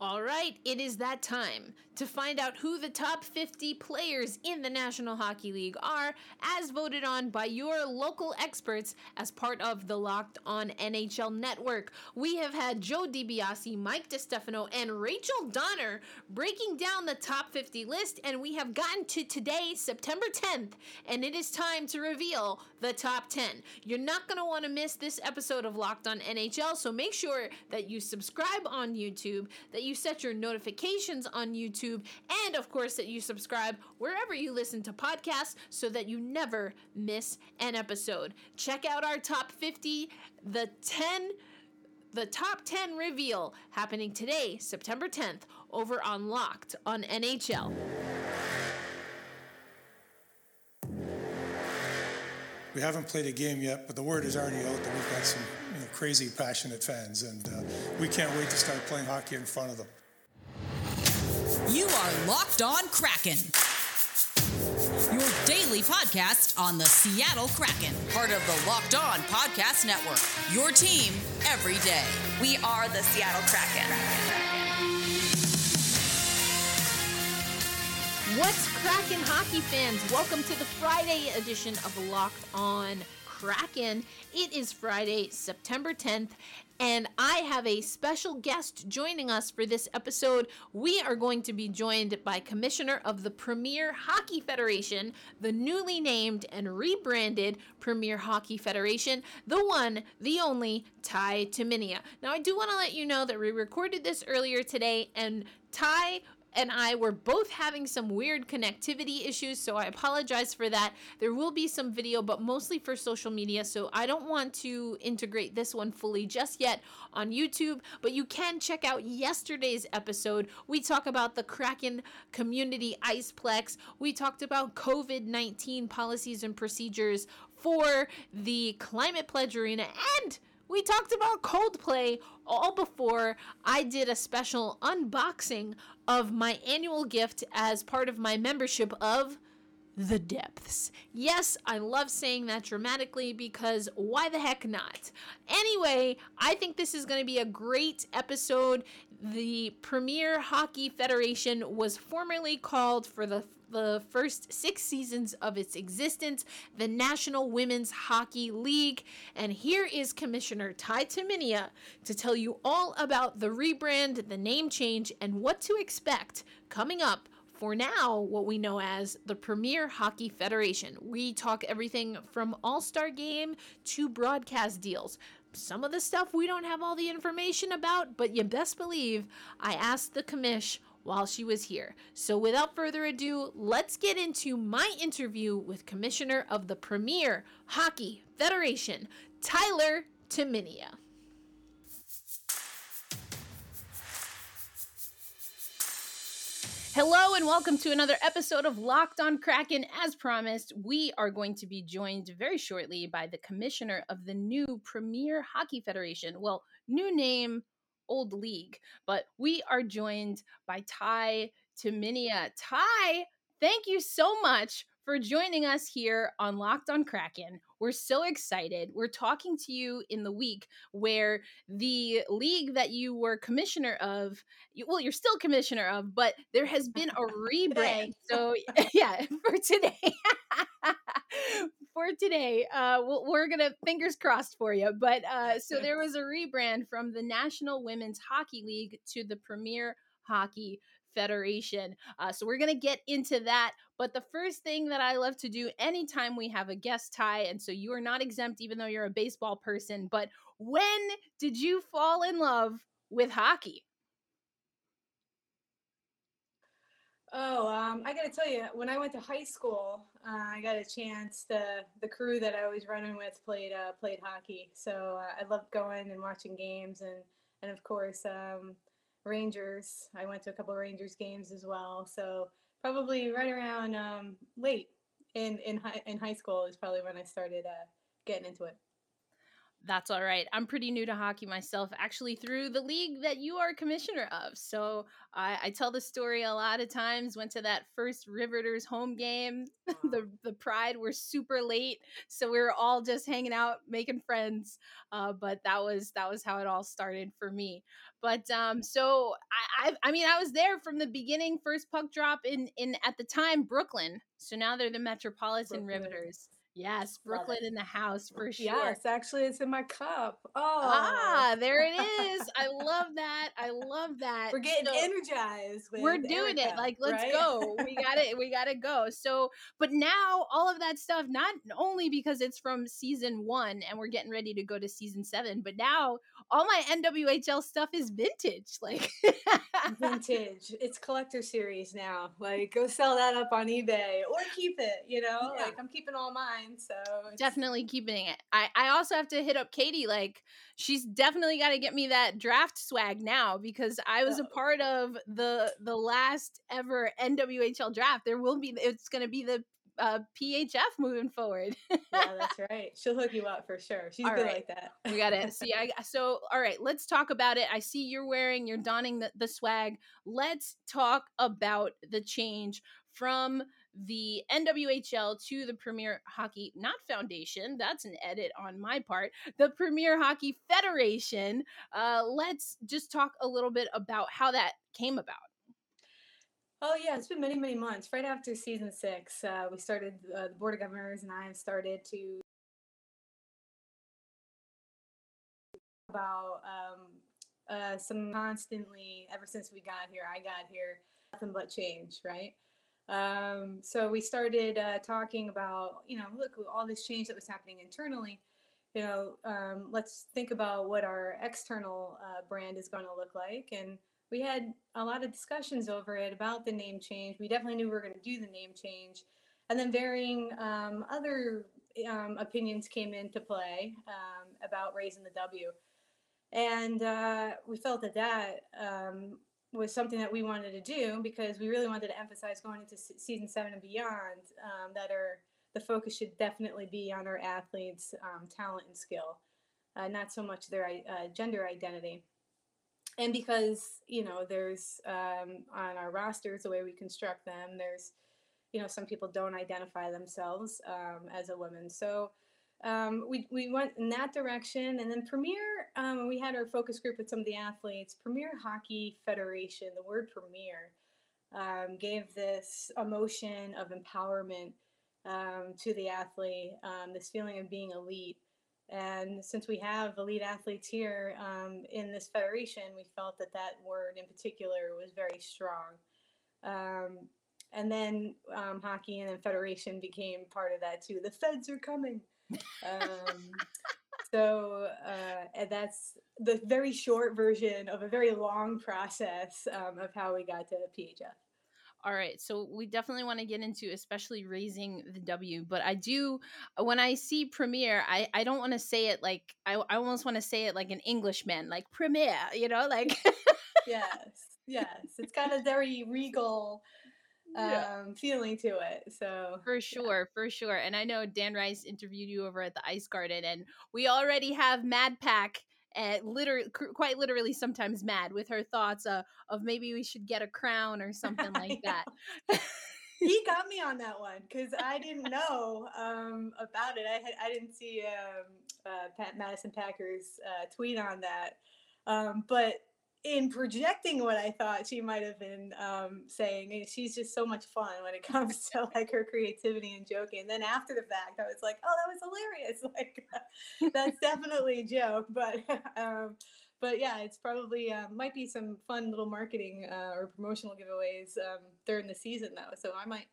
All right, it is that time to find out who the top 50 players in the National Hockey League are, as voted on by your local experts as part of the Locked On NHL Network. We have had Joe DiBiase, Mike DeStefano, and Rachel Donner breaking down the top 50 list, and we have gotten to today, September 10th, and it is time to reveal the top 10. You're not going to want to miss this episode of Locked On NHL, so make sure that you subscribe on YouTube, that you set your notifications on YouTube, and of course, that you subscribe wherever you listen to podcasts so that you never miss an episode. Check out our top 50, the 10 the top 10 reveal happening today, September 10th, over on Locked on NHL. We haven't played a game yet, but the word is already out that we've got some you crazy, passionate fans, and uh, we can't wait to start playing hockey in front of them. You are Locked On Kraken. Your daily podcast on the Seattle Kraken, part of the Locked On Podcast Network. Your team every day. We are the Seattle Kraken. What's Kraken hockey fans? Welcome to the Friday edition of Locked On Kraken. It is Friday, September 10th, and I have a special guest joining us for this episode. We are going to be joined by Commissioner of the Premier Hockey Federation, the newly named and rebranded Premier Hockey Federation, the one, the only, Ty Tumminia. Now, I do want to let you know that we recorded this earlier today, and Ty and I were both having some weird connectivity issues, so I apologize for that. There will be some video, but mostly for social media, so I don't want to integrate this one fully just yet on YouTube, but you can check out yesterday's episode. We talk about the Kraken Community Iceplex, we talked about COVID 19 policies and procedures for the Climate Pledge Arena, and we talked about Coldplay all before. I did a special unboxing of my annual gift as part of my membership of the depths. Yes, I love saying that dramatically because why the heck not? Anyway, I think this is going to be a great episode. The Premier Hockey Federation was formerly called for the the first six seasons of its existence, the National Women's Hockey League. And here is Commissioner Ty Tumminia to tell you all about the rebrand, the name change, and what to expect coming up for now, what we know as the Premier Hockey Federation. We talk everything from All Star Game to broadcast deals. Some of the stuff we don't have all the information about, but you best believe I asked the commish while she was here. So without further ado, let's get into my interview with Commissioner of the Premier Hockey Federation, Tyler Tumminia. Hello and welcome to another episode of Locked on Kraken. As promised, we are going to be joined very shortly by the commissioner of the new Premier Hockey Federation. Well, new name, old league, but we are joined by Ty Tumminia. Ty, thank you so much for joining us here on Locked on Kraken. We're so excited. We're talking to you in the week where the league that you were commissioner of, well, you're still commissioner of, but there has been a rebrand. so, yeah, for today. for today, uh, we're gonna fingers crossed for you. But uh, so there was a rebrand from the National Women's Hockey League to the Premier Hockey Federation. Uh, so we're going to get into that. But the first thing that I love to do anytime we have a guest Ty, and so you are not exempt, even though you're a baseball person, but when did you fall in love with hockey? Oh, um, I got to tell you, when I went to high school, uh, I got a chance. The the crew that I was running with played uh, played hockey, so uh, I loved going and watching games, and and of course, um, Rangers. I went to a couple Rangers games as well. So probably right around um, late in in high in high school is probably when I started uh, getting into it. That's all right. I'm pretty new to hockey myself, actually, through the league that you are commissioner of. So I, I tell the story a lot of times. Went to that first Riveters home game. the the Pride were super late, so we were all just hanging out, making friends. Uh, but that was that was how it all started for me. But um, so I, I I mean I was there from the beginning. First puck drop in in at the time Brooklyn. So now they're the Metropolitan Brooklyn. Riveters. Yes, Brooklyn in the house for sure. Yes, actually, it's in my cup. Oh, Ah, there it is. I love that. I love that. we're getting So- energized. We're doing it. Like, let's right? go. We got it. We got to go. So, but now all of that stuff, not only because it's from season one and we're getting ready to go to season seven, but now all my NWHL stuff is vintage. Like, vintage. It's collector series now. Like, go sell that up on eBay or keep it. You know, Yeah. like I'm keeping all mine. So it's- definitely keeping it. I, I also have to hit up Katie. Like, she's definitely got to get me that draft swag now because I was a part of the the last ever NWHL draft. There will be. It's going to be the uh, PHF moving forward. yeah, that's right. She'll hook you up for sure. She's All good right. like that. we got it. see. I so all right. Let's talk about it. I see you're wearing. You're donning the, the swag. Let's talk about the change from the NWHL to the Premier Hockey, not Foundation. That's an edit on my part. The Premier Hockey Federation. Uh, let's just talk a little bit about how that came about. Oh yeah, it's been many many months. Right after season six, uh, we started. Uh, the board of governors and I started to about um, uh, some constantly ever since we got here. I got here, nothing but change, right? Um, so we started uh, talking about you know look all this change that was happening internally. You know, um, let's think about what our external uh, brand is going to look like and we had a lot of discussions over it about the name change. We definitely knew we were going to do the name change. And then varying um, other um, opinions came into play um, about raising the W. And uh, we felt that that um, was something that we wanted to do because we really wanted to emphasize going into season seven and beyond um, that our, the focus should definitely be on our athletes' um, talent and skill, uh, not so much their uh, gender identity. And because you know there's um, on our rosters the way we construct them there's you know some people don't identify themselves um, as a woman. So um, we, we went in that direction and then premier um, we had our focus group with some of the athletes premier hockey federation the word premier um, gave this emotion of empowerment um, to the athlete um, this feeling of being elite and since we have elite athletes here um, in this federation, we felt that that word in particular was very strong. And then um, hockey and then federation became part of that too. The feds are coming. Um, so uh, and that's the very short version of a very long process um, of how we got to PHF. All right, so we definitely want to get into especially raising the W, but I do when I see premiere, I I don't want to say it like I I almost want to say it like an Englishman, like premiere, you know, like yes, yes, it's got a very regal um, Yeah. feeling to it. So for sure, for sure. And I know Dan Rice interviewed you over at the Ice Garden, and we already have Mad Pack. And literally, quite literally, sometimes mad with her thoughts uh, of maybe we should get a crown or something like that. he got me on that one because I didn't know um, about it. I had I didn't see um, uh, Pat Madison Packer's uh, tweet on that, um, but in projecting what I thought she might have been um, saying, and she's just so much fun when it comes to like her creativity and joking. And then after the fact, I was like, oh, that was hilarious. Like that's definitely a joke, but. Um, but yeah, it's probably uh, might be some fun little marketing uh, or promotional giveaways um, during the season though. So I might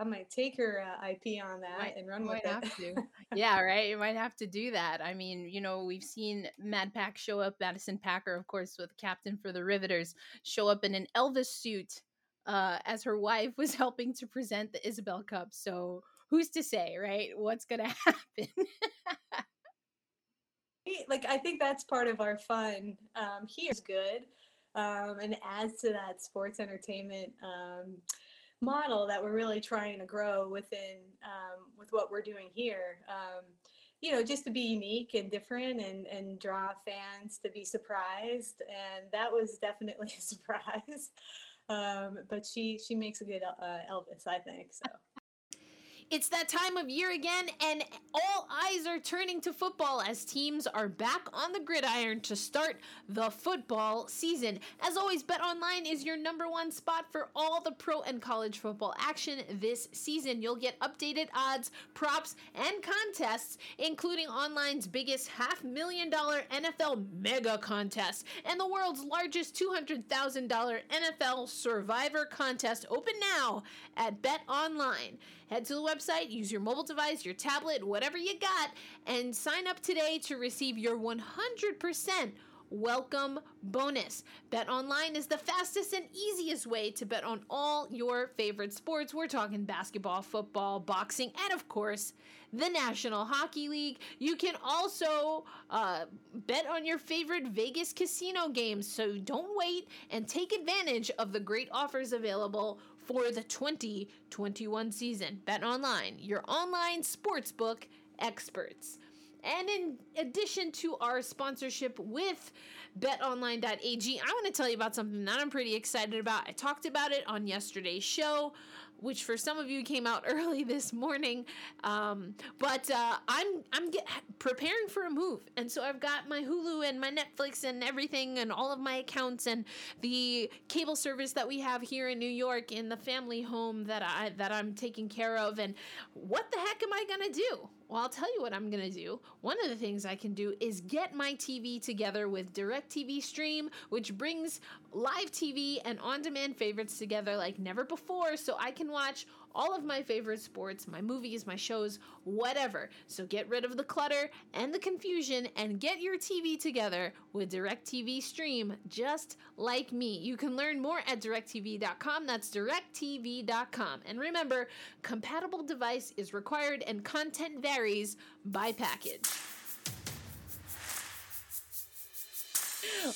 I might take her uh, IP on that Might- and run might with have it. to. yeah, right. You might have to do that. I mean, you know, we've seen Mad Pack show up, Madison Packer, of course, with captain for the Riveters, show up in an Elvis suit uh, as her wife was helping to present the Isobel Cup. So who's to say, right? What's going to happen? like I think that's part of our fun um, here is good um, and adds to that sports entertainment um, model that we're really trying to grow within um, with what we're doing here. Um, you know, just to be unique and different and, and draw fans to be surprised. And that was definitely a surprise. Um, but she, she makes a good uh, Elvis, I think. So. It's that time of year again, and all eyes are turning to football as teams are back on the gridiron to start the football season. As always, Bet Online is your number one spot for all the pro and college football action this season. You'll get updated odds, props, and contests, including online's biggest half million dollar NFL mega contest and the world's largest $200,000 NFL Survivor contest open now at Bet Online. Head to the website, use your mobile device, your tablet, whatever you got, and sign up today to receive your 100% welcome bonus. Bet online is the fastest and easiest way to bet on all your favorite sports. We're talking basketball, football, boxing, and of course, the National Hockey League. You can also uh, bet on your favorite Vegas casino games, so don't wait and take advantage of the great offers available for the 2021 season. Bet online, your online sportsbook experts. And in addition to our sponsorship with betonline.ag, I want to tell you about something that I'm pretty excited about. I talked about it on yesterday's show which for some of you came out early this morning. Um, but uh, I'm I'm get, preparing for a move, and so I've got my Hulu and my Netflix and everything, and all of my accounts and the cable service that we have here in New York in the family home that I that I'm taking care of. And what the heck am I gonna do? Well, I'll tell you what I'm going to do. One of the things I can do is get my TV together with DirecTV Stream, which brings live TV and on demand favorites together like never before, so I can watch all of my favorite sports, my movies, my shows, whatever. So get rid of the clutter and the confusion and get your TV together with DirecTV Stream, just like me. You can learn more at directv.com. That's directv.com. And remember, compatible device is required and content varies by package.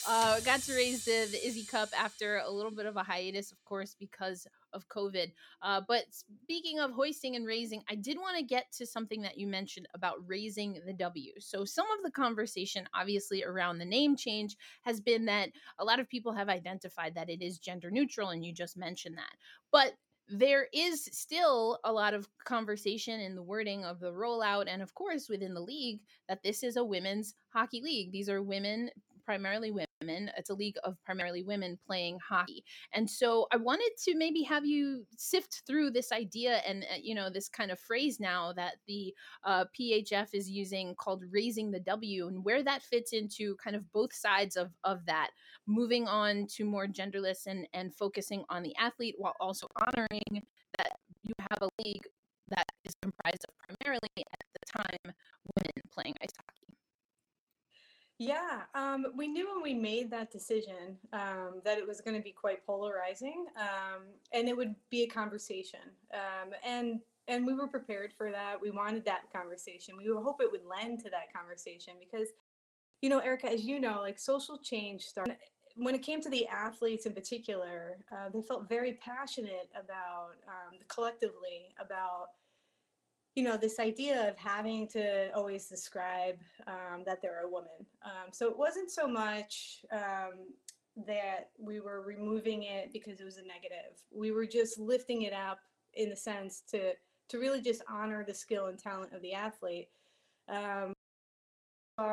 Uh, got to raise the, the Izzy Cup after a little bit of a hiatus, of course, because of COVID. Uh, but speaking of hoisting and raising, I did want to get to something that you mentioned about raising the W. So, some of the conversation, obviously, around the name change has been that a lot of people have identified that it is gender neutral, and you just mentioned that. But there is still a lot of conversation in the wording of the rollout and of course within the league that this is a women's hockey league these are women primarily women. It's a league of primarily women playing hockey. And so I wanted to maybe have you sift through this idea and, uh, you know, this kind of phrase now that the uh, PHF is using called raising the W and where that fits into kind of both sides of, of that, moving on to more genderless and, and focusing on the athlete while also honoring that you have a league that is comprised of primarily at the time women playing ice hockey. Yeah, um, we knew when we made that decision um, that it was going to be quite polarizing, um, and it would be a conversation. Um, and and we were prepared for that. We wanted that conversation. We hope it would lend to that conversation because, you know, Erica, as you know, like social change started when it came to the athletes in particular. Uh, they felt very passionate about um, collectively about you know this idea of having to always describe um, that they're a woman. Um, so it wasn't so much um, that we were removing it because it was a negative. We were just lifting it up in the sense to to really just honor the skill and talent of the athlete. Um,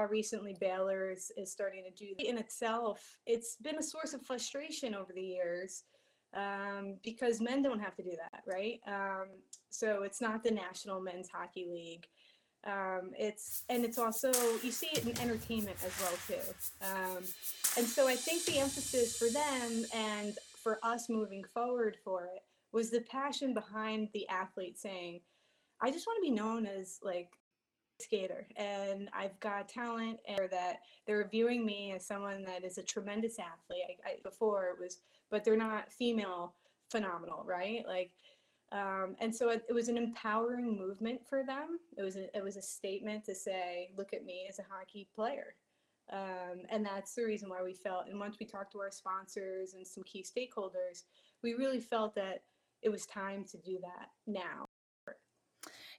recently Baylor is, is starting to do in itself it's been a source of frustration over the years um, because men don't have to do that, right? Um, so it's not the National Men's Hockey League. Um, it's and it's also you see it in entertainment as well too. Um, and so I think the emphasis for them and for us moving forward for it was the passion behind the athlete saying, "I just want to be known as like skater and I've got talent and that they're viewing me as someone that is a tremendous athlete. I, I, before it was, but they're not female phenomenal, right? Like, um, and so it, it, was an empowering movement for them. It was a, it was a statement to say, look at me as a hockey player. Um, and that's the reason why we felt, and once we talked to our sponsors and some key stakeholders, we really felt that it was time to do that now.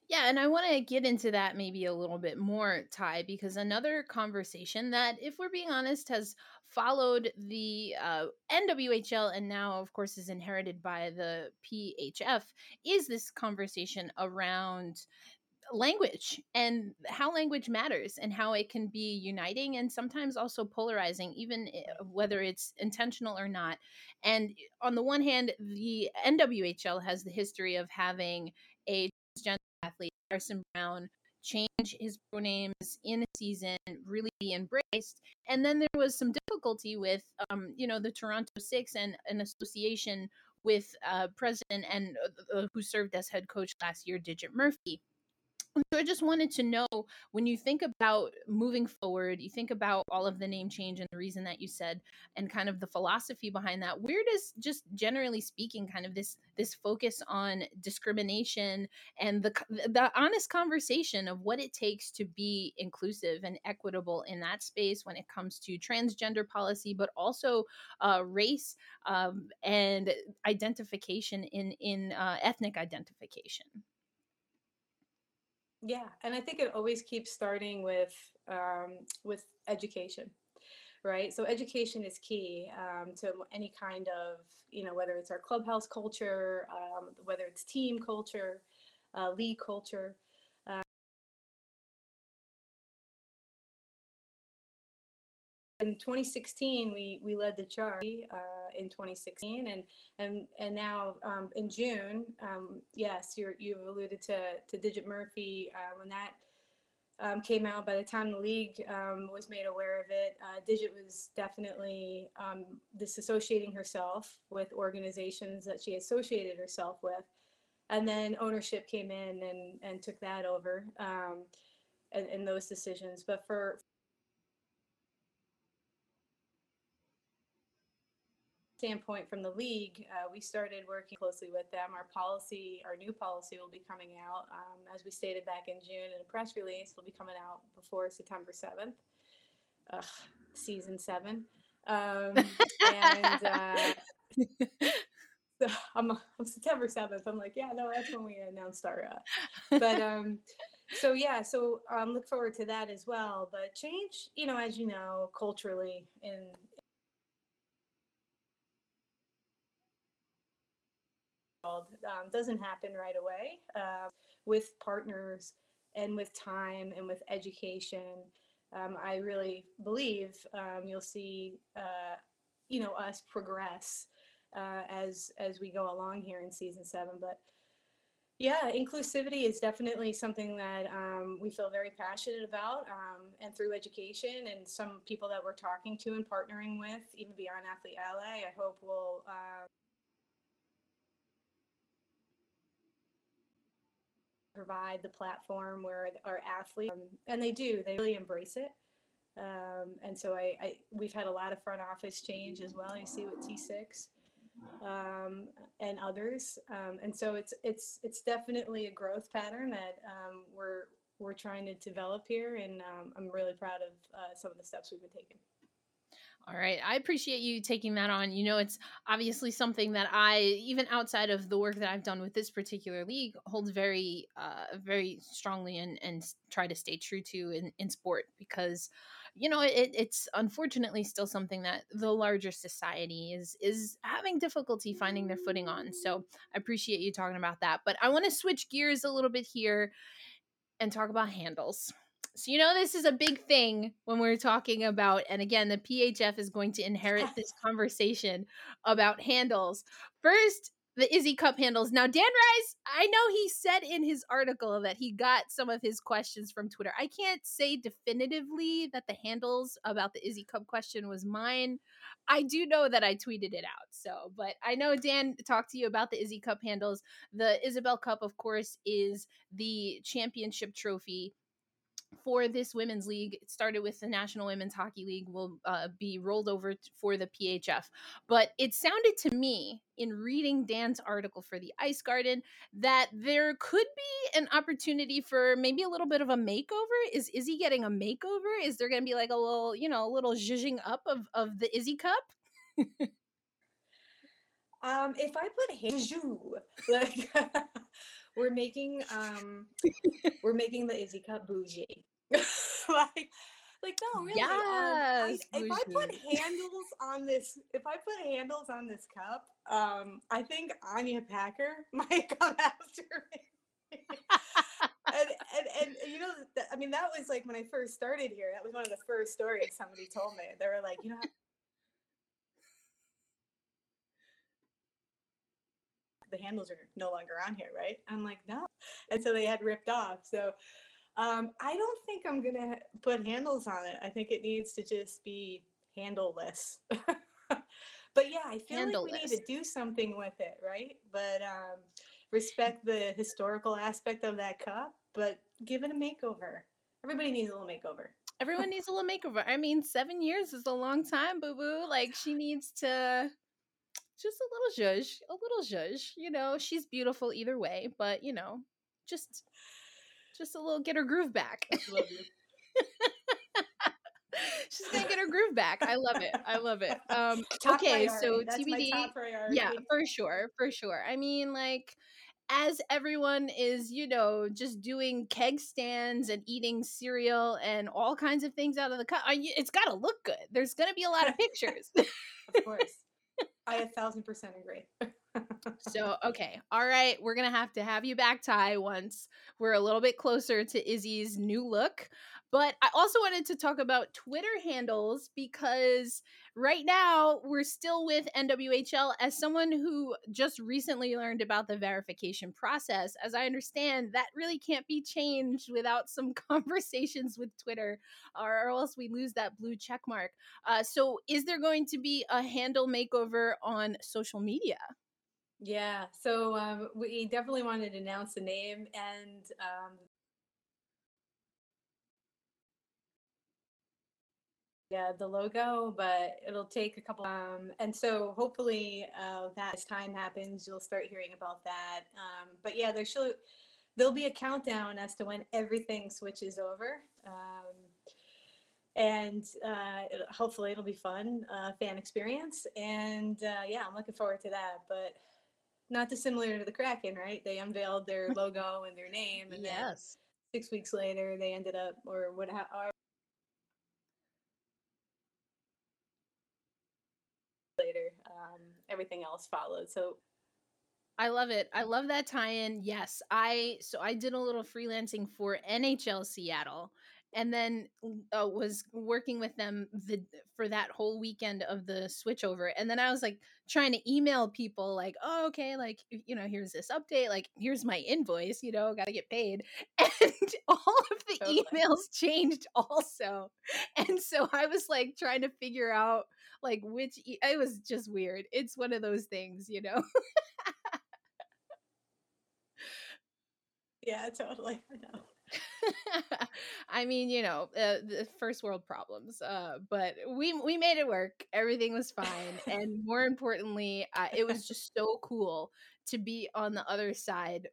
Yeah, and I want to get into that maybe a little bit more, Ty, because another conversation that, if we're being honest, has followed the uh, NWHL and now, of course, is inherited by the PHF is this conversation around language and how language matters and how it can be uniting and sometimes also polarizing even whether it's intentional or not. And on the one hand the nwhl has the history of having a athlete Harrison Browne change his pronouns in a season really be embraced. And then there was some difficulty with um, you know the toronto six and an association with uh, president and uh, who served as head coach last year digit murphy so I just wanted to know when you think about moving forward, you think about all of the name change and the reason that you said and kind of the philosophy behind that. Where does just generally speaking kind of this this focus on discrimination and the the honest conversation of what it takes to be inclusive and equitable in that space when it comes to transgender policy but also uh, race um, and identification in in uh, ethnic identification? Yeah, and I think it always keeps starting with um, with education, right? So education is key um, to any kind of you know whether it's our clubhouse culture, um, whether it's team culture, uh, league culture. in 2016 we we led the charge uh, in 2016 and and and now um, in June um, yes you you alluded to to Digit Murphy uh, when that um, came out. By the time the league um, was made aware of it uh, Digit was definitely disassociating herself with organizations that she associated herself with. And then ownership came in and and took that over um, and, and those decisions. But for standpoint from the league, uh, we started working closely with them. Our policy, our new policy will be coming out, um, as we stated back in June in a press release, will be coming out before September 7th, Ugh, season seven. Um, and uh, so I'm, I'm, September 7th. I'm like, yeah, no, that's when we announced our, uh, but um, so yeah, so um, look forward to that as well. But change, you know, as you know, culturally in um, doesn't happen right away uh, with partners and with time and with education. Um, I really believe um, you'll see, uh, you know, us progress uh, as as we go along here in season seven. But yeah, inclusivity is definitely something that um, we feel very passionate about, um, and through education and some people that we're talking to and partnering with, even beyond Athlete Ally, I hope will provide the platform where our athletes, um, and they do, they really embrace it. Um, and so I, I, we've had a lot of front office change as well. You see with T6 um, and others, um, and so it's it's it's definitely a growth pattern that um, we're we're trying to develop here, and um, I'm really proud of uh, some of the steps we've been taking. All right. I appreciate you taking that on. You know, it's obviously something that I, even outside of the work that I've done with this particular league, holds very, uh, very strongly and, and try to stay true to in, in sport because, you know, it, it's unfortunately still something that the larger society is is having difficulty finding their footing on. So I appreciate you talking about that. But I want to switch gears a little bit here and talk about handles. So you know this is a big thing when we're talking about and again the PHF is going to inherit this conversation about handles. First, the Izzy Cup handles. Now Dan Rice, I know he said in his article that he got some of his questions from Twitter. I can't say definitively that the handles about the Izzy Cup question was mine. I do know that I tweeted it out. So, but I know Dan talked to you about the Izzy Cup handles. The Isobel Cup of course is the championship trophy for this women's league. It started with the National Women's Hockey League, will uh, be rolled over for the PHF. But it sounded to me in reading Dan's article for the Ice Garden that there could be an opportunity for maybe a little bit of a makeover. Is Izzy getting a makeover? Is there going to be like a little, you know, a little zhuzhing up of, of the Izzy Cup? um, if I put Hejou, like we're making um we're making the Izzy Cup bougie. like like no really um, I, Yes, if i put handles on this if i put handles on this cup um i think anya packer. Might come after me. And, and and you know i mean that was like when i first started here that was one of the first stories somebody told me. They were like you know the handles are no longer on here right i'm like no and so they had ripped off so um, I don't think I'm gonna put handles on it. I think it needs to just be handleless. but yeah, I feel like we need to do something with it, right? But um, respect the historical aspect of that cup, but give it a makeover. Everybody needs a little makeover. Everyone needs a little makeover. I mean, seven years is a long time, boo boo. Like she needs to just a little zhuzh, a little zhuzh. You know, she's beautiful either way, but you know, just just a little get her groove back. She's gonna get her groove back. I love it. I love it. Um, okay, so priority. That's my TBD. Yeah, for sure, for sure. I mean, like, as everyone is, you know, just doing keg stands and eating cereal and all kinds of things out of the cup, it's got to look good. There's gonna be a lot of pictures. Of course. I a thousand percent agree. so, okay, all right, we're gonna have to have you back, Ty, once we're a little bit closer to Izzy's new look. But I also wanted to talk about Twitter handles because right now we're still with NWHL. As someone who just recently learned about the verification process, as I understand, that really can't be changed without some conversations with Twitter, or else we lose that blue check mark. Uh, so, is there going to be a handle makeover on social media? Yeah, so um, we definitely wanted to announce the name and um, yeah, the logo, but it'll take a couple. Um, and so hopefully, uh, that as time happens, you'll start hearing about that. Um, but yeah, there should there'll be a countdown as to when everything switches over. Um, and uh, it- hopefully it'll be fun, uh, fan experience. And uh, yeah, I'm looking forward to that. But not dissimilar to the Kraken, right? They unveiled their logo and their name, and then six weeks later they ended up, or what? later, um, everything else followed. So I love it. I love that tie-in. Yes, I so I did a little freelancing for NHL Seattle, and then uh, was working with them the for that whole weekend of the switchover. And then I was like trying to email people, like, "Oh, okay, like you know, here's this update. Like, here's my invoice. You know, got to get paid." And all of the Totally. emails changed also, and so I was like trying to figure out like which e- it was just weird. It's one of those things, you know. yeah, totally. I know. I mean, you know, uh, the first world problems. Uh, but we we made it work. Everything was fine, and more importantly, uh, it was just so cool to be on the other side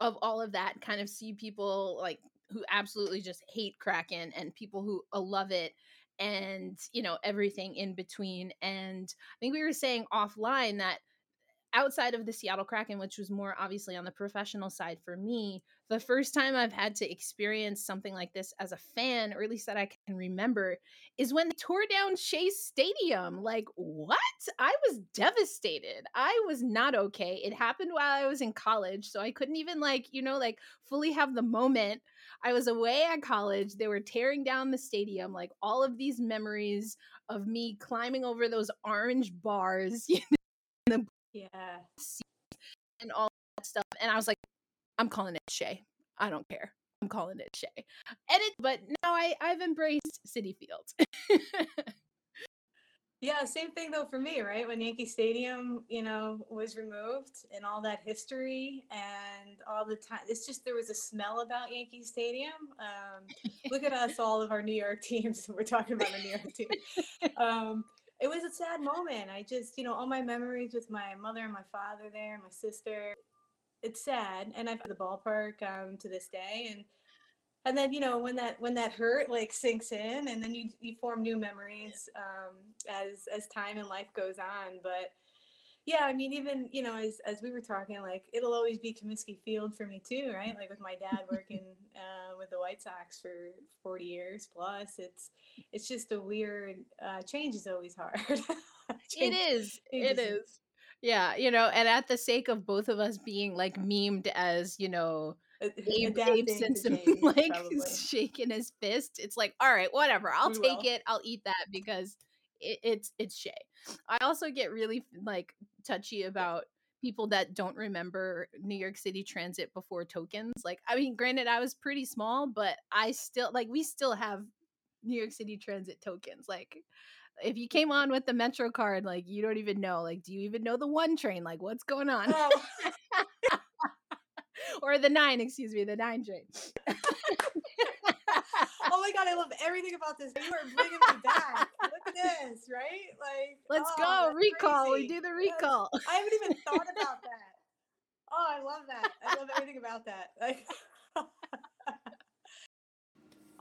of all of that. Kind of see people like who absolutely just hate Kraken, and people who uh, love it, and you know everything in between. And I think we were saying offline that outside of the Seattle Kraken, which was more obviously on the professional side for me, the first time I've had to experience something like this as a fan, or at least that I can remember, is when they tore down Shea Stadium. Like, what? I was devastated. I was not okay. It happened while I was in college, so I couldn't even, like, you know, like fully have the moment. I was away at college. They were tearing down the stadium, like all of these memories of me climbing over those orange bars, Yeah. and all that stuff. And I was like, I'm calling it Shay. I don't care. I'm calling it Shay. And it, but now I I've embraced Citi Field. Yeah, same thing though for me, right? When Yankee Stadium, you know, was removed and all that history and all the time, it's just there was a smell about Yankee Stadium. Um, look at us, all of our New York teams. We're talking about the New York team. Um, it was a sad moment. I just, you know, all my memories with my mother and my father there, my sister. It's sad, and I've the ballpark um, to this day, and and then you know when that when that hurt like sinks in and then you you form new memories um as as time and life goes on but yeah, I mean, even you know, as as we were talking, like it'll always be Comiskey Field for me too, right? Like with my dad working uh, with the White Sox for forty years plus, it's it's just a weird uh, change is always hard. it is. It is. Yeah, you know, and at the sake of both of us being like memed as, you know, Abe, Abe Simpson like probably. shaking his fist, it's like, all right, whatever. I'll we take will. it. I'll eat that because it, it's it's Shay. I also get really like touchy about people that don't remember New York City Transit before tokens. Like, I mean, granted, I was pretty small, but I still like we still have New York City Transit tokens. Like, if you came on with the Metro card, like you don't even know. Like, do you even know the one train? Like, what's going on? Oh. or the nine, excuse me, the nine train. oh my god, I love everything about this. You are bringing me back. Look at this, right? Like, let's oh, go recall. Crazy. We do the recall. I haven't even thought about that. Oh, I love that. I love everything about that. Like.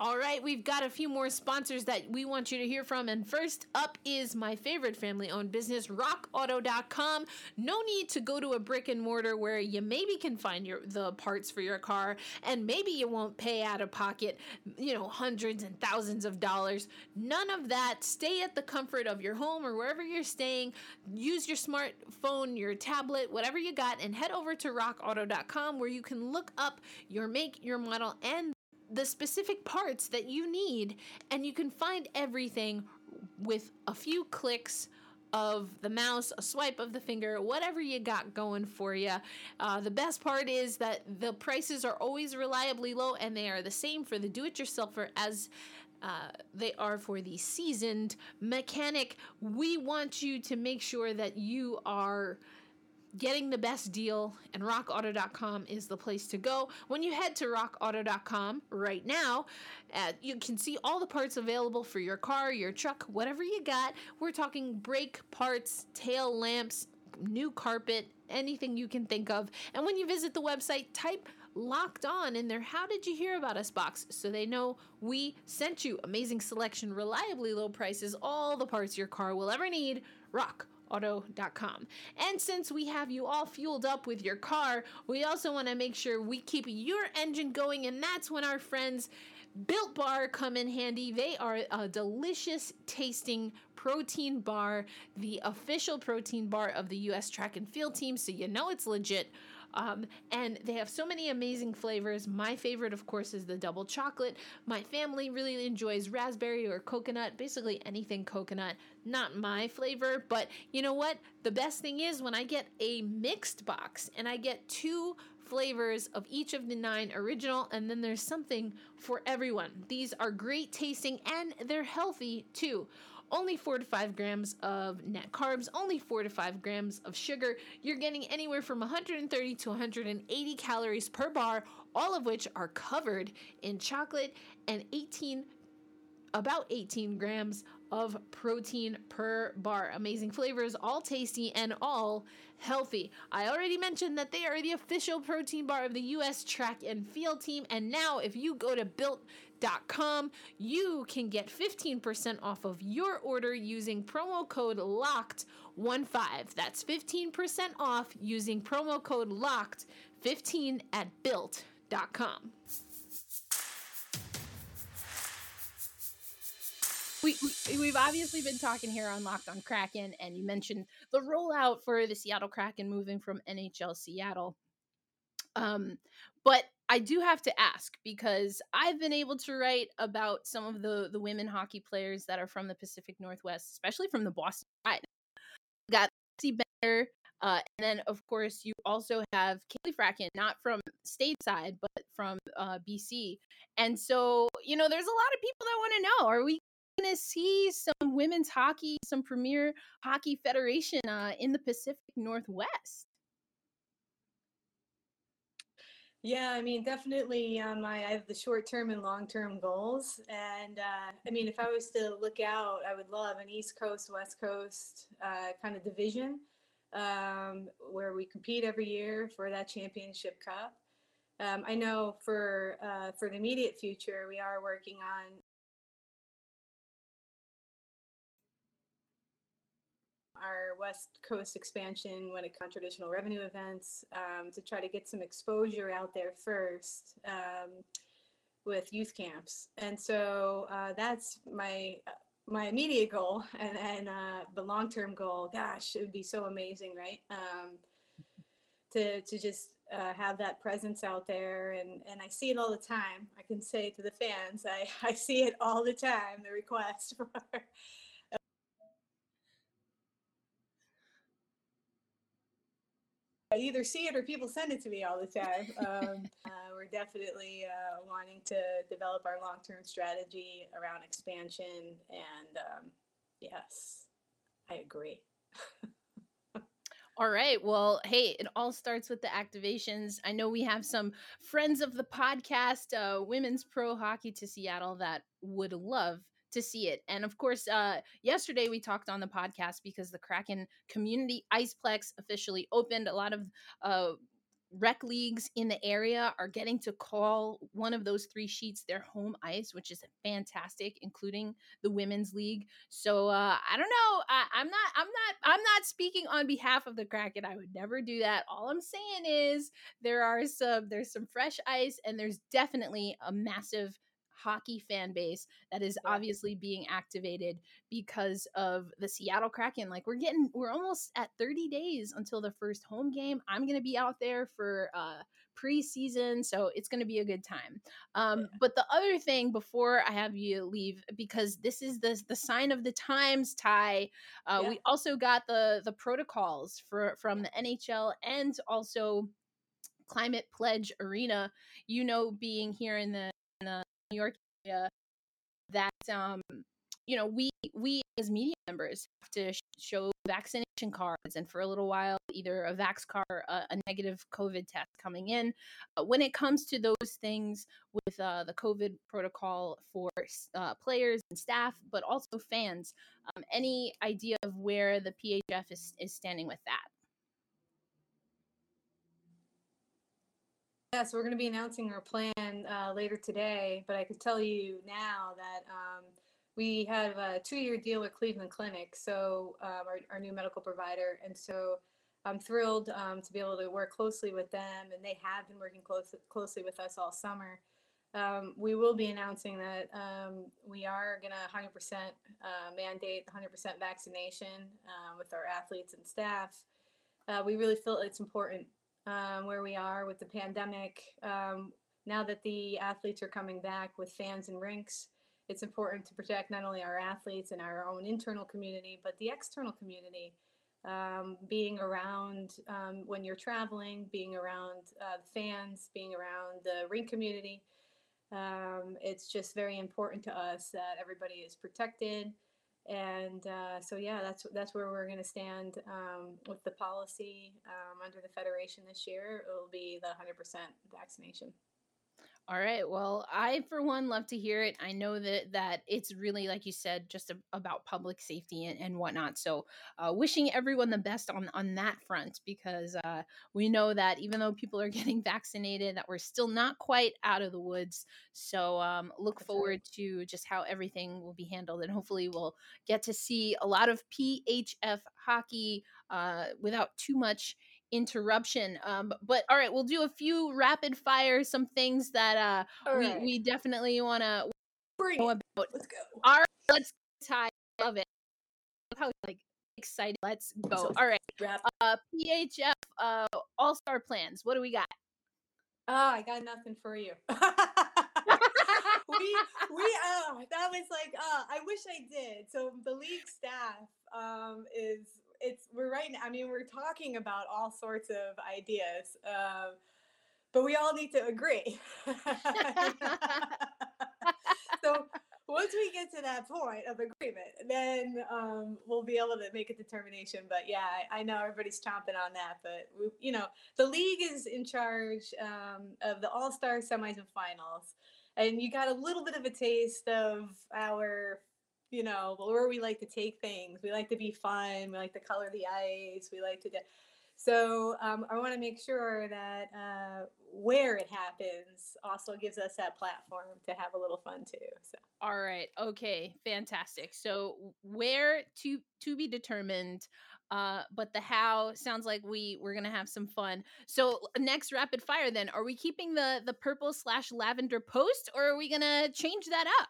All right, we've got a few more sponsors that we want you to hear from. And first up is my favorite family owned business, rockauto.com. No need to go to a brick and mortar where you maybe can find your the parts for your car and maybe you won't pay out of pocket, you know, hundreds and thousands of dollars. None of that. Stay at the comfort of your home or wherever you're staying. Use your smartphone, your tablet, whatever you got, and head over to rockauto.com where you can look up your make, your model, and the specific parts that you need, and you can find everything with a few clicks of the mouse, a swipe of the finger, whatever you got going for you. Uh, the best part is that the prices are always reliably low, and they are the same for the do-it-yourselfer as uh, they are for the seasoned mechanic. We want you to make sure that you are getting the best deal, and rockauto.com is the place to go. When you head to rockauto.com right now, uh, you can see all the parts available for your car, your truck, whatever you got. We're talking brake parts, tail lamps, new carpet, anything you can think of. And when you visit the website, type locked on in their how did you hear about us box so they know we sent you amazing selection reliably low prices all the parts your car will ever need rock auto.com. And since we have you all fueled up with your car, we also want to make sure we keep your engine going, and that's when our friends Built Bar come in handy. They are a delicious tasting protein bar, the official protein bar of the US track and field team, so you know it's legit. Um, and they have so many amazing flavors. My favorite, of course, is the double chocolate. My family really enjoys raspberry or coconut, basically anything coconut. Not my flavor, but you know what? The best thing is when I get a mixed box and I get two flavors of each of the nine original, and then there's something for everyone. These are great tasting and they're healthy too only 4 to 5 grams of net carbs, only 4 to 5 grams of sugar. You're getting anywhere from 130 to 180 calories per bar, all of which are covered in chocolate and 18 about 18 grams of protein per bar. Amazing flavors, all tasty and all healthy. I already mentioned that they are the official protein bar of the US track and field team. And now, if you go to built.com, you can get 15% off of your order using promo code LOCKED15. That's 15% off using promo code LOCKED15 at built.com. we, we have obviously been talking here on Locked on Kraken, and you mentioned the rollout for the Seattle Kraken moving from NHL Seattle. Um, but I do have to ask because I've been able to write about some of the the women hockey players that are from the Pacific Northwest, especially from the Boston side. Got see better. Uh, and then, of course, you also have Kaleigh Fratkin, not from stateside, but from uh, BC. And so, you know, there's a lot of people that want to know: Are we going to see some women's hockey, some premier hockey federation uh, in the Pacific Northwest. Yeah, I mean, definitely on my, I have the short term and long term goals. And uh, I mean, if I was to look out, I would love an East Coast, West Coast uh, kind of division um, where we compete every year for that championship cup. Um, I know for uh, for the immediate future, we are working on our West Coast expansion when it comes to traditional revenue events um, to try to get some exposure out there first um, with youth camps. And so uh, that's my my immediate goal and, and uh, the long-term goal gosh it would be so amazing right? Um, to, to just uh, have that presence out there. And, and i see it all the time. I can say to the fans i, I see it all the time the request for I either see it or people send it to me all the time. Um, uh, we're definitely uh, wanting to develop our long term strategy around expansion. And um, yes, I agree. All right. Well, hey, it all starts with the activations. I know we have some friends of the podcast, uh, Women's Pro Hockey to Seattle, that would love to see it. And of course, uh, yesterday we talked on the podcast because the Kraken Community Iceplex officially opened. A lot of uh, rec leagues in the area are getting to call one of those three sheets their home ice, which is fantastic, including the women's league. So uh, I don't know. I, am not. I'm not. I'm not speaking on behalf of the Kraken. I would never do that. All I'm saying is there are some. There's some fresh ice, and there's definitely a massive hockey fan base that is obviously being activated because of the Seattle Kraken. Like we're getting we're almost at 30 days until the first home game. I'm going to be out there for uh preseason, so it's going to be a good time. Um, yeah. But the other thing before I have you leave, because this is the the sign of the times, Ty. Uh, yeah. We also got the the protocols for from the NHL and also Climate Pledge Arena. You know, being here in the New York area that um you know we we as media members have to sh- show vaccination cards and for a little while either a vax card a, a negative covid test coming in. Uh, when it comes to those things with uh, the covid protocol for uh, players and staff but also fans um, any idea of where the phf is, is standing with that Yeah, so we're going to be announcing our plan uh, later today, but I could tell you now that um, we have a two-year deal with Cleveland Clinic, so um, our, our, new medical provider, and so I'm thrilled um, to be able to work closely with them, and they have been working close, closely with us all summer. Um, we will be announcing that um, we are going to 100% uh, mandate 100% vaccination uh, with our athletes and staff. Uh, we really feel it's important um, where we are with the pandemic. Um, now that the athletes are coming back with fans and rinks, it's important to protect not only our athletes and our own internal community, but the external community. Um, being around um, when you're traveling, being around uh, fans, being around the rink community. Um, it's just very important to us that everybody is protected and uh, so yeah that's that's where we're going to stand um, with the policy um, under the federation this year. It will be the 100% vaccination all right. Well, I for one love to hear it. I know that that it's really like you said, just a, about public safety and, and whatnot. So, uh, wishing everyone the best on on that front because uh, we know that even though people are getting vaccinated, that we're still not quite out of the woods. So, um, look That's forward right. to just how everything will be handled, and hopefully, we'll get to see a lot of PHF hockey uh, without too much interruption. Um, but all right, we'll do a few rapid fire, some things that uh, we, right. we definitely want to know about. Let's go. All right, let's tie. Love it. How like excited. Let's go. So all right. Wrap. Uh, PHF uh, All Star plans. What do we got? Oh, I got nothing for you. we we uh that was like uh I wish I did. So the league staff um is it's we're right now. I mean, we're talking about all sorts of ideas, um, but we all need to agree. so once we get to that point of agreement, then um, we'll be able to make a determination. But yeah, I, I, know everybody's chomping on that. But we, you know, the league is in charge um, of the All Star semis and finals, and you got a little bit of a taste of our you know, where we like to take things. We like to be fun. We like to color the ice. We like to do. So um, I want to make sure that uh, where it happens also gives us that platform to have a little fun too. So. All right. Okay. Fantastic. So where to to be determined. Uh, but the how sounds like we we're gonna have some fun. So next rapid fire, then are we keeping the the purple slash lavender post, or are we gonna change that up?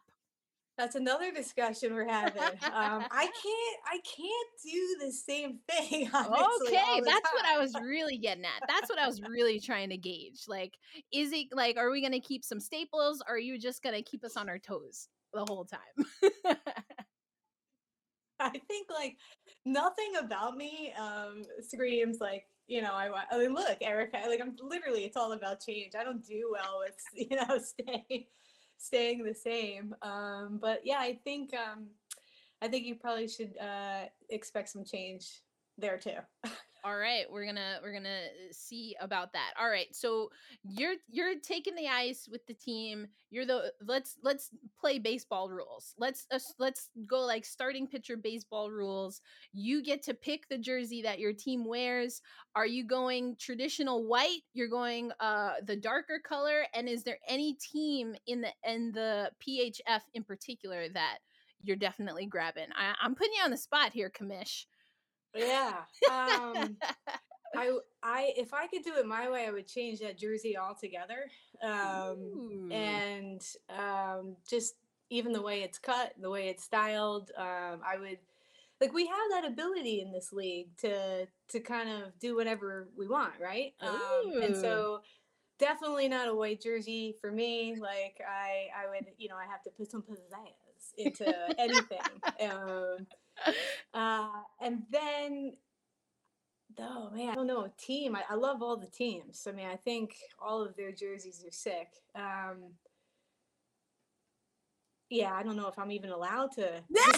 That's another discussion we're having. Um, I can't, I can't do the same thing. Honestly, okay, that's what I was really getting at. That's what I was really trying to gauge. Like, is it like, are we gonna keep some staples, or are you just gonna keep us on our toes the whole time? I think like nothing about me um, screams like you know I, I mean look Erica like I'm literally it's all about change. I don't do well with you know staying staying the same. Um, but yeah, I think um, I think you probably should uh, expect some change there too. All right, we're gonna we're gonna uh, see about that. All right, so you're you're taking the ice with the team. You're the let's let's play baseball rules. Let's uh, let's go like starting pitcher baseball rules. You get to pick the jersey that your team wears. Are you going traditional white? You're going uh the darker color. And is there any team in the in the PHF in particular that you're definitely grabbing? I, I'm putting you on the spot here, commish. Yeah. Um, I I if I could do it my way, I would change that jersey altogether. Um, and um, just even the way it's cut, the way it's styled, um, I would like we have that ability in this league to to kind of do whatever we want, right? Um, and so definitely not a white jersey for me. Like I I would you know I have to put some pizzazz into anything. uh, and then, oh man, I don't know, team. I, I, love all the teams. I mean, I think all of their jerseys are sick. Um, yeah, I don't know if I'm even allowed to.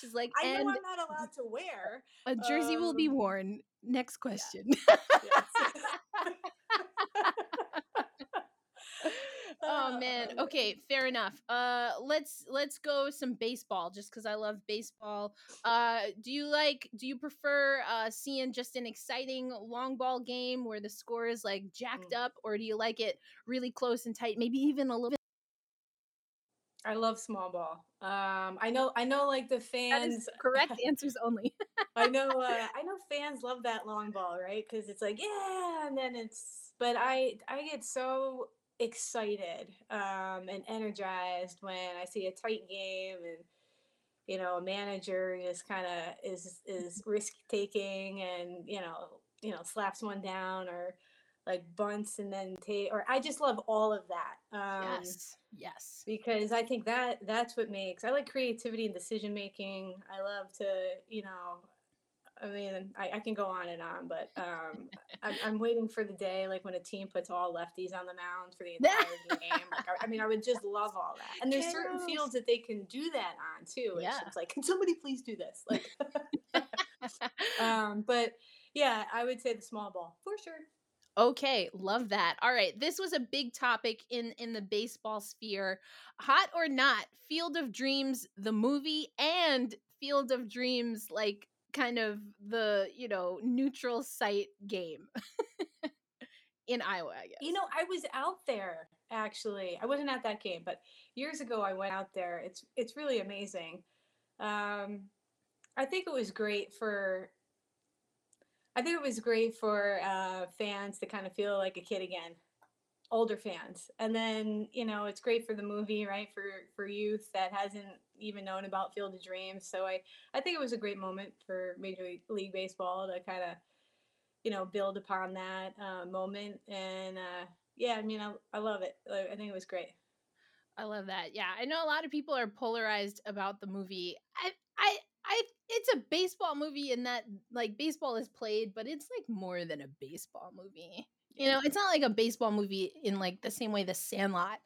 She's like, I know I'm not allowed to wear. A jersey um, will be um, worn. Next question. Yeah. Oh man okay fair enough uh let's let's go some baseball just because i love baseball uh do you like do you prefer uh seeing just an exciting long ball game where the score is like jacked mm. up or do you like it really close and tight maybe even a little bit I love small ball. Um, I know, I know, like the fans. correct answers only. I know, uh, I know, fans love that long ball, right? Because it's like, yeah, and then it's. But I, I get so excited um, and energized when I see a tight game and you know a manager just kind of is is risk taking and you know you know slaps one down or like bunts and then take or I just love all of that. Um, yes, yes. Because I think that that's what makes I like creativity and decision making. I love to you know I mean, I, I, can go on and on, but um, I'm, I'm, waiting for the day like when a team puts all lefties on the mound for the entire game. Like, I, I, mean, I would just love all that. And there's certain fields that they can do that on too. It's yeah. like, can somebody please do this? Like, um, but yeah, I would say the small ball for sure. Okay, love that. All right, this was a big topic in in the baseball sphere. Hot or not, Field of Dreams the movie and Field of Dreams like kind of the you know neutral site game in Iowa. I guess you know I was out there actually. I wasn't at that game, but years ago I went out there. It's it's really amazing. Um, I think it was great for. I think it was great for uh, fans to kind of feel like a kid again older fans and then you know it's great for the movie right for for youth that hasn't even known about field of dreams so i i think it was a great moment for major league baseball to kind of you know build upon that uh, moment and uh, yeah i mean I, I love it i think it was great i love that yeah i know a lot of people are polarized about the movie i i I it's a baseball movie in that like baseball is played, but it's like more than a baseball movie. You know, it's not like a baseball movie in like the same way the Sandlot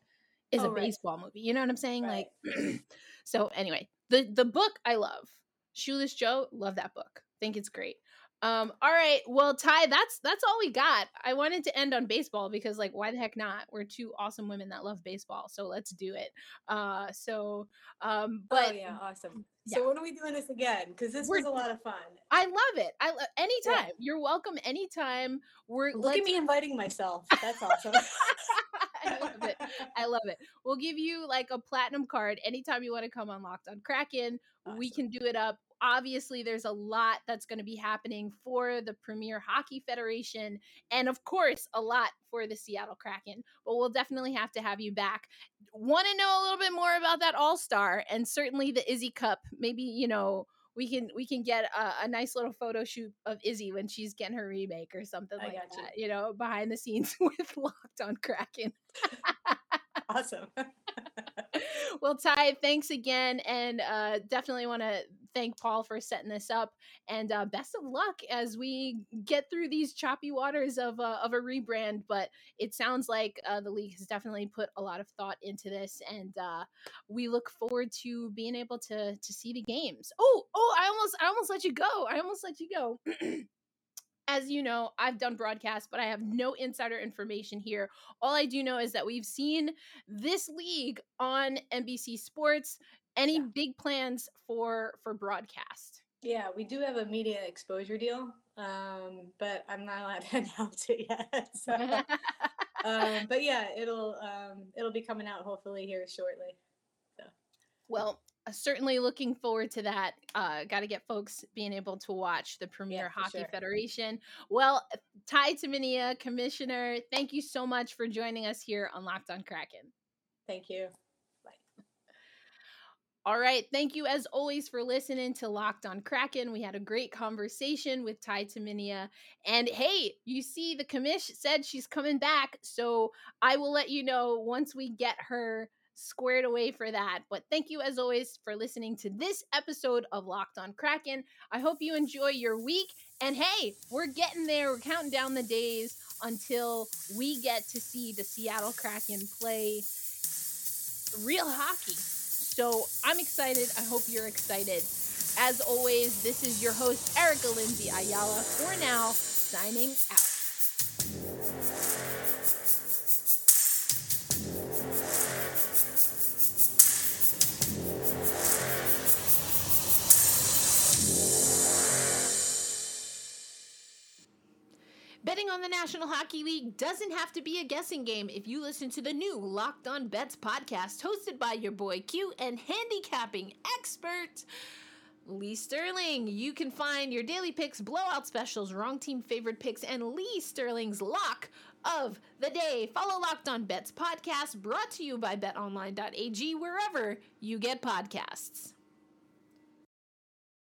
is oh, a right. baseball movie. You know what I'm saying? Right. Like so anyway, the the book I love. Shoeless Joe, love that book. Think it's great. Um, all right, well, Ty, that's that's all we got. I wanted to end on baseball because, like, why the heck not? We're two awesome women that love baseball, so let's do it. Uh, so, um, but oh yeah, awesome. Yeah. So when are we doing this again? Because this We're, was a lot of fun. I love it. I love anytime. Yeah. You're welcome anytime. We're look at me inviting myself. That's awesome. I love it. I love it. We'll give you like a platinum card anytime you want to come on Locked on Kraken. Awesome. We can do it up obviously, there's a lot that's going to be happening for the Premier Hockey Federation, and of course, a lot for the Seattle Kraken. But we'll definitely have to have you back. Want to know a little bit more about that All Star and certainly the Izzy Cup? Maybe you know we can we can get a, a, nice little photo shoot of Izzy when she's getting her remake or something I like that. You. you know, behind the scenes with Locked on Kraken. awesome. well, Ty, thanks again, and uh, definitely want to thank Paul for setting this up, and uh, best of luck as we get through these choppy waters of uh, of a rebrand. But it sounds like uh, the league has definitely put a lot of thought into this, and uh, we look forward to being able to to see the games. Oh, oh, I almost I almost let you go. I almost let you go. as you know, I've done broadcasts, but I have no insider information here. All I do know is that we've seen this league on NBC Sports. Any yeah. big plans for for broadcast? Yeah, we do have a media exposure deal, um, but I'm not allowed to announce it yet. So, um, but yeah, it'll um, it'll be coming out hopefully here shortly. So. Well, certainly looking forward to that. Uh, Got to get folks being able to watch the Premier yeah, Hockey sure. Federation. Well, Ty Tumminia, Commissioner, thank you so much for joining us here on Locked on Kraken. Thank you. Bye. All right. Thank you, as always, for listening to Locked on Kraken. We had a great conversation with Ty Tumminia. And hey, you see, the commish said she's coming back. So I will let you know once we get her squared away for that. But thank you, as always, for listening to this episode of Locked on Kraken. I hope you enjoy your week. And hey, we're getting there. We're counting down the days until we get to see the Seattle Kraken play real hockey. So I'm excited. I hope you're excited. As always, this is your host, Erica Lindsay Ayala, for now, signing out. Betting on the National Hockey League doesn't have to be a guessing game if you listen to the new Locked On Bets podcast hosted by your boy Q and handicapping expert Lee Sterling. You can find your daily picks, blowout specials, wrong team favorite picks, and Lee Sterling's lock of the day. Follow Locked On Bets podcast brought to you by betonline.ag wherever you get podcasts.